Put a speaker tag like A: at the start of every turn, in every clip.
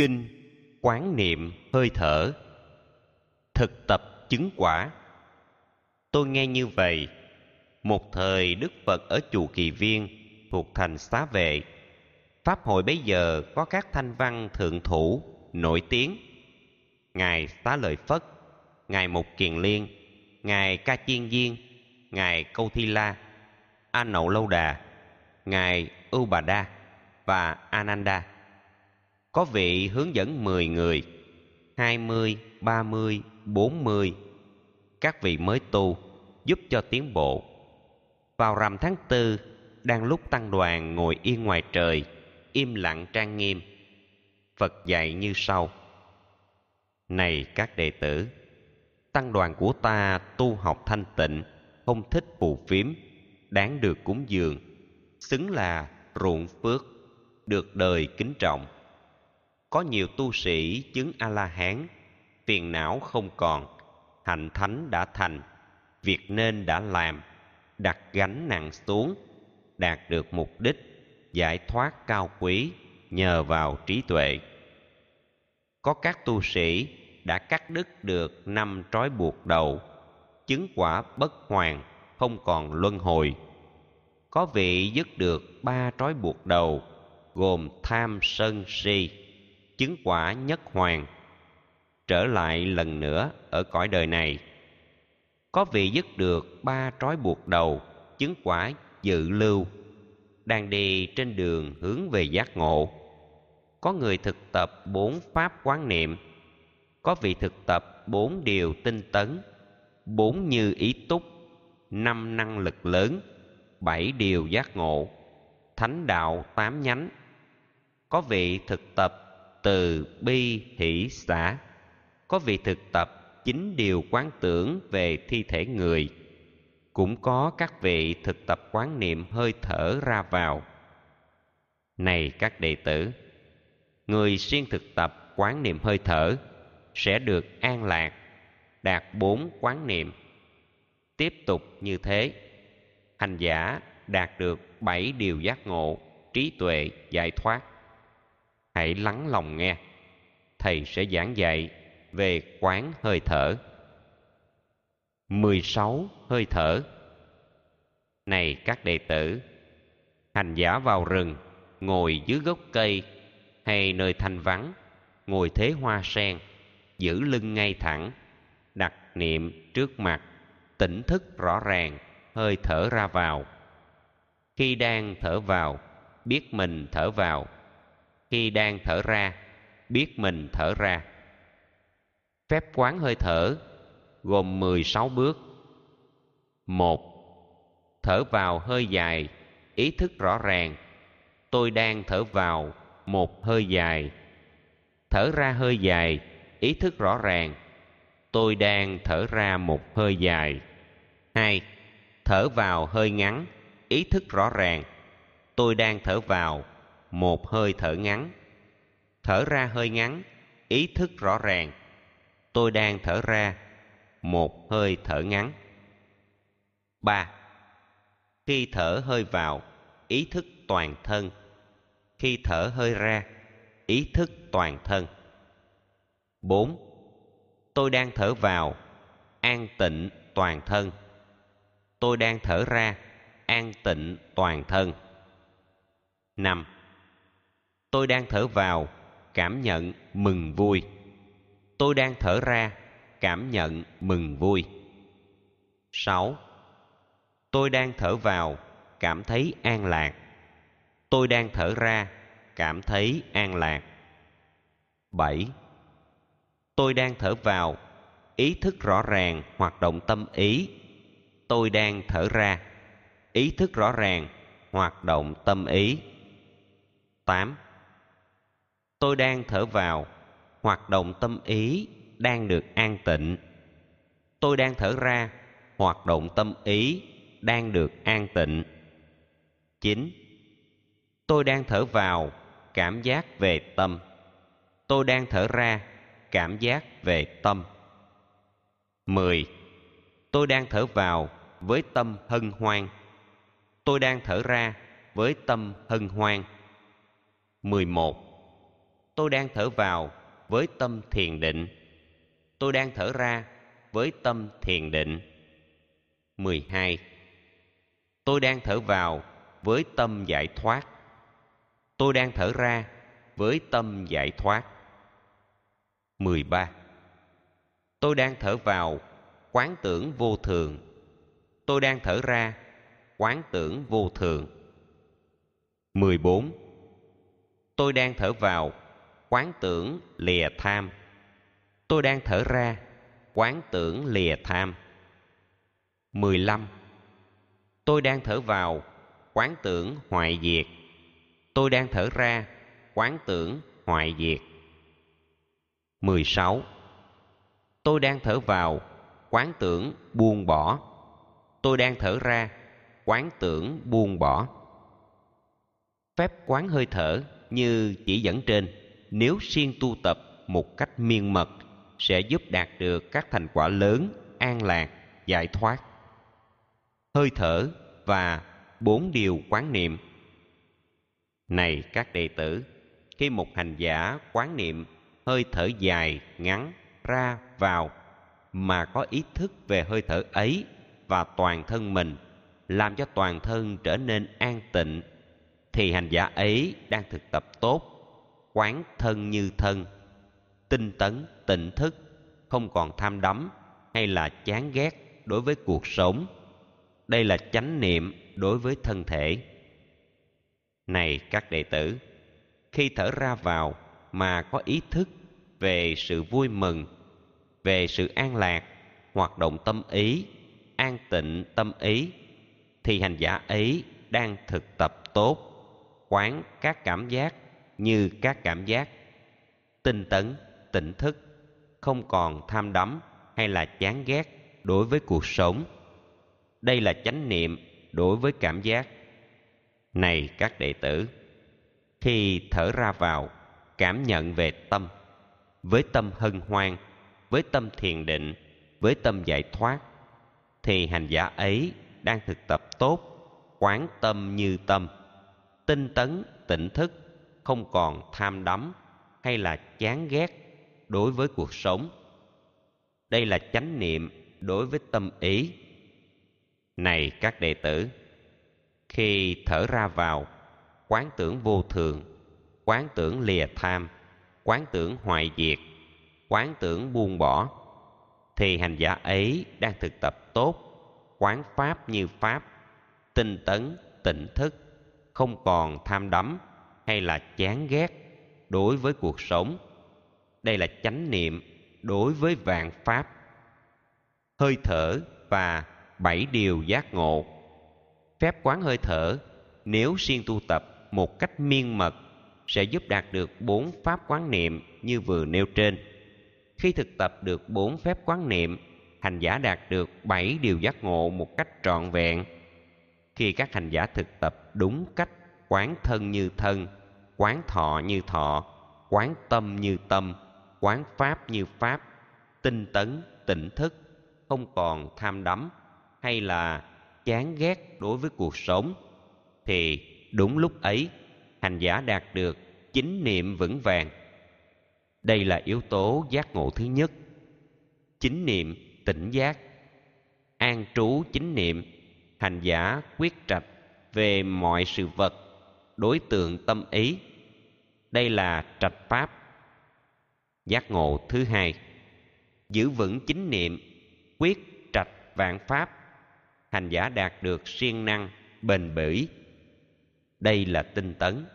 A: kinh, quán niệm, hơi thở, thực tập chứng quả. Tôi nghe như vậy, một thời đức phật ở chùa kỳ viên thuộc thành xá vệ. Pháp hội bấy giờ có các thanh văn thượng thủ nổi tiếng. Ngài xá lợi phất, ngài mục kiền liên, ngài ca chiên viên, ngài câu thi la, a nậu lâu đà, ngài ưu bà đa và ananda có vị hướng dẫn 10 người 20, 30, 40 các vị mới tu giúp cho tiến bộ. Vào rằm tháng tư đang lúc tăng đoàn ngồi yên ngoài trời im lặng trang nghiêm. Phật dạy như sau. Này các đệ tử tăng đoàn của ta tu học thanh tịnh không thích phù phiếm đáng được cúng dường xứng là ruộng phước được đời kính trọng có nhiều tu sĩ chứng a la hán phiền não không còn hạnh thánh đã thành, việc nên đã làm, đặt gánh nặng xuống, đạt được mục đích, giải thoát cao quý, nhờ vào trí tuệ. Có các tu sĩ đã cắt đứt được năm trói buộc đầu, chứng quả bất hoàn, không còn luân hồi. Có vị dứt được ba trói buộc đầu, gồm tham sân si chứng quả nhất hoàn trở lại lần nữa ở cõi đời này. Có vị dứt được ba trói buộc đầu, chứng quả dự lưu, đang đi trên đường hướng về giác ngộ. Có người thực tập bốn pháp quán niệm, có vị thực tập bốn điều tinh tấn, bốn như ý túc, năm năng lực lớn, bảy điều giác ngộ, thánh đạo tám nhánh. Có vị thực tập từ bi hỷ xã. Có vị thực tập chín điều quán tưởng về thi thể người. Cũng có các vị thực tập quán niệm hơi thở ra vào. Này các đệ tử, người siêng thực tập quán niệm hơi thở sẽ được an lạc, đạt bốn quán niệm. Tiếp tục như thế, hành giả đạt được bảy điều giác ngộ, trí tuệ giải thoát hãy lắng lòng nghe. Thầy sẽ giảng dạy về quán hơi thở. 16 hơi thở. Này các đệ tử, hành giả vào rừng, ngồi dưới gốc cây hay nơi thanh vắng, ngồi thế hoa sen, giữ lưng ngay thẳng, đặt niệm trước mặt, tỉnh thức rõ ràng, hơi thở ra vào. Khi đang thở vào, biết mình thở vào khi đang thở ra, biết mình thở ra. Phép quán hơi thở gồm 16 bước. Một, thở vào hơi dài, ý thức rõ ràng. Tôi đang thở vào một hơi dài. Thở ra hơi dài, ý thức rõ ràng. Tôi đang thở ra một hơi dài. Hai, thở vào hơi ngắn, ý thức rõ ràng. Tôi đang thở vào một hơi thở ngắn. Thở ra hơi ngắn, ý thức rõ ràng. Tôi đang thở ra, một hơi thở ngắn. Ba. Khi thở hơi vào, ý thức toàn thân. Khi thở hơi ra, ý thức toàn thân. Bốn. Tôi đang thở vào, an tịnh toàn thân. Tôi đang thở ra, an tịnh toàn thân. Năm tôi đang thở vào, cảm nhận mừng vui. Tôi đang thở ra, cảm nhận mừng vui. Sáu. Tôi đang thở vào, cảm thấy an lạc. Tôi đang thở ra, cảm thấy an lạc. Bảy. Tôi đang thở vào, ý thức rõ ràng hoạt động tâm ý. Tôi đang thở ra, ý thức rõ ràng hoạt động tâm ý. Tám tôi đang thở vào, hoạt động tâm ý đang được an tịnh. Tôi đang thở ra, hoạt động tâm ý đang được an tịnh. Chín. Tôi đang thở vào, cảm giác về tâm. Tôi đang thở ra, cảm giác về tâm. Mười. Tôi đang thở vào với tâm hân hoan. Tôi đang thở ra với tâm hân hoan. Mười một tôi đang thở vào với tâm thiền định. Tôi đang thở ra với tâm thiền định. 12 tôi đang thở vào với tâm giải thoát. Tôi đang thở ra với tâm giải thoát. 13 tôi đang thở vào quán tưởng vô thường. Tôi đang thở ra quán tưởng vô thường. 14 tôi đang thở vào quán tưởng lìa tham. Tôi đang thở ra, quán tưởng lìa tham. 15 tôi đang thở vào, quán tưởng hoại diệt. Tôi đang thở ra, quán tưởng hoại diệt. 16 tôi đang thở vào, quán tưởng buông bỏ. Tôi đang thở ra, quán tưởng buông bỏ. Phép quán hơi thở như chỉ dẫn trên nếu siêng tu tập một cách miên mật, sẽ giúp đạt được các thành quả lớn, an lạc, giải thoát. Hơi thở và bốn điều quán niệm. Này các đệ tử, khi một hành giả quán niệm, hơi thở dài ngắn ra vào, mà có ý thức về hơi thở ấy và toàn thân mình, làm cho toàn thân trở nên an tịnh, thì hành giả ấy đang thực tập tốt quán thân như thân, tinh tấn, tỉnh thức, không còn tham đắm hay là chán ghét đối với cuộc sống. Đây là chánh niệm đối với thân thể. Này các đệ tử, khi thở ra vào mà có ý thức về sự vui mừng, về sự an lạc, hoạt động tâm ý, an tịnh tâm ý, thì hành giả ấy đang thực tập tốt quán các cảm giác như các cảm giác. Tinh tấn, tỉnh thức, không còn tham đắm hay là chán ghét đối với cuộc sống. Đây là chánh niệm đối với cảm giác. Này các đệ tử, khi thở ra vào, cảm nhận về tâm, với tâm hân hoan, với tâm thiền định, với tâm giải thoát, thì hành giả ấy đang thực tập tốt quán tâm như tâm, tinh tấn, tỉnh thức không còn tham đắm hay là chán ghét đối với cuộc sống. Đây là chánh niệm đối với tâm ý. Này các đệ tử, khi thở ra vào, quán tưởng vô thường, quán tưởng lìa tham, quán tưởng hoại diệt, quán tưởng buông bỏ, thì hành giả ấy đang thực tập tốt, quán pháp như pháp, tinh tấn, tỉnh thức, không còn tham đắm hay là chán ghét đối với cuộc sống? Đây là chánh niệm đối với vạn pháp. Hơi thở và bảy điều giác ngộ. Phép quán hơi thở, nếu siêng tu tập một cách miên mật, sẽ giúp đạt được bốn pháp quán niệm như vừa nêu trên. Khi thực tập được bốn phép quán niệm, hành giả đạt được bảy điều giác ngộ một cách trọn vẹn. Khi các hành giả thực tập đúng cách quán thân như thân quán thọ như thọ, quán tâm như tâm, quán pháp như pháp, tinh tấn, tỉnh thức, không còn tham đắm hay là chán ghét đối với cuộc sống, thì đúng lúc ấy, hành giả đạt được chính niệm vững vàng. Đây là yếu tố giác ngộ thứ nhất, chính niệm tỉnh giác. An trú chính niệm, hành giả quyết trạch về mọi sự vật, đối tượng tâm ý đây là trạch pháp. Giác ngộ thứ hai. Giữ vững chính niệm, quyết trạch vạn pháp. Hành giả đạt được siêng năng, bền bỉ. Đây là tinh tấn.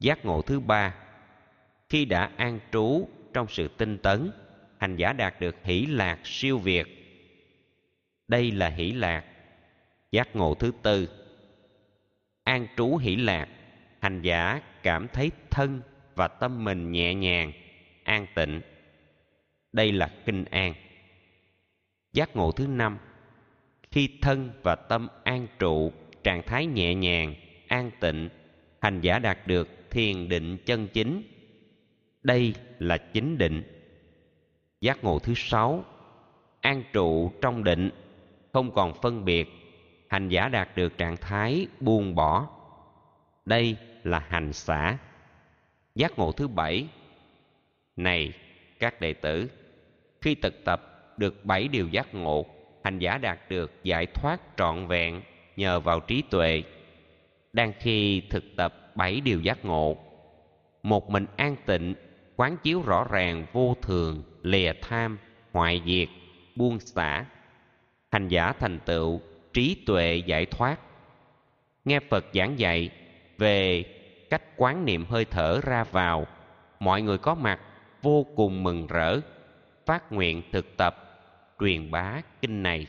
A: Giác ngộ thứ ba. Khi đã an trú trong sự tinh tấn, hành giả đạt được hỷ lạc siêu việt. Đây là hỷ lạc. Giác ngộ thứ tư. An trú hỷ lạc hành giả cảm thấy thân và tâm mình nhẹ nhàng, an tịnh. Đây là kinh an. Giác ngộ thứ năm, khi thân và tâm an trụ, trạng thái nhẹ nhàng, an tịnh, hành giả đạt được thiền định chân chính. Đây là chính định. Giác ngộ thứ sáu, an trụ trong định, không còn phân biệt, hành giả đạt được trạng thái buông bỏ. Đây là hành xả. Giác ngộ thứ bảy. Này, các đệ tử, khi thực tập được bảy điều giác ngộ, hành giả đạt được giải thoát trọn vẹn nhờ vào trí tuệ. Đang khi thực tập bảy điều giác ngộ, một mình an tịnh, quán chiếu rõ ràng, vô thường, lìa tham, hoại diệt, buông xả, hành giả thành tựu trí tuệ giải thoát. Nghe phật giảng dạy về cách quán niệm hơi thở ra vào. Mọi người có mặt, vô cùng mừng rỡ. Phát nguyện thực tập, truyền bá kinh này.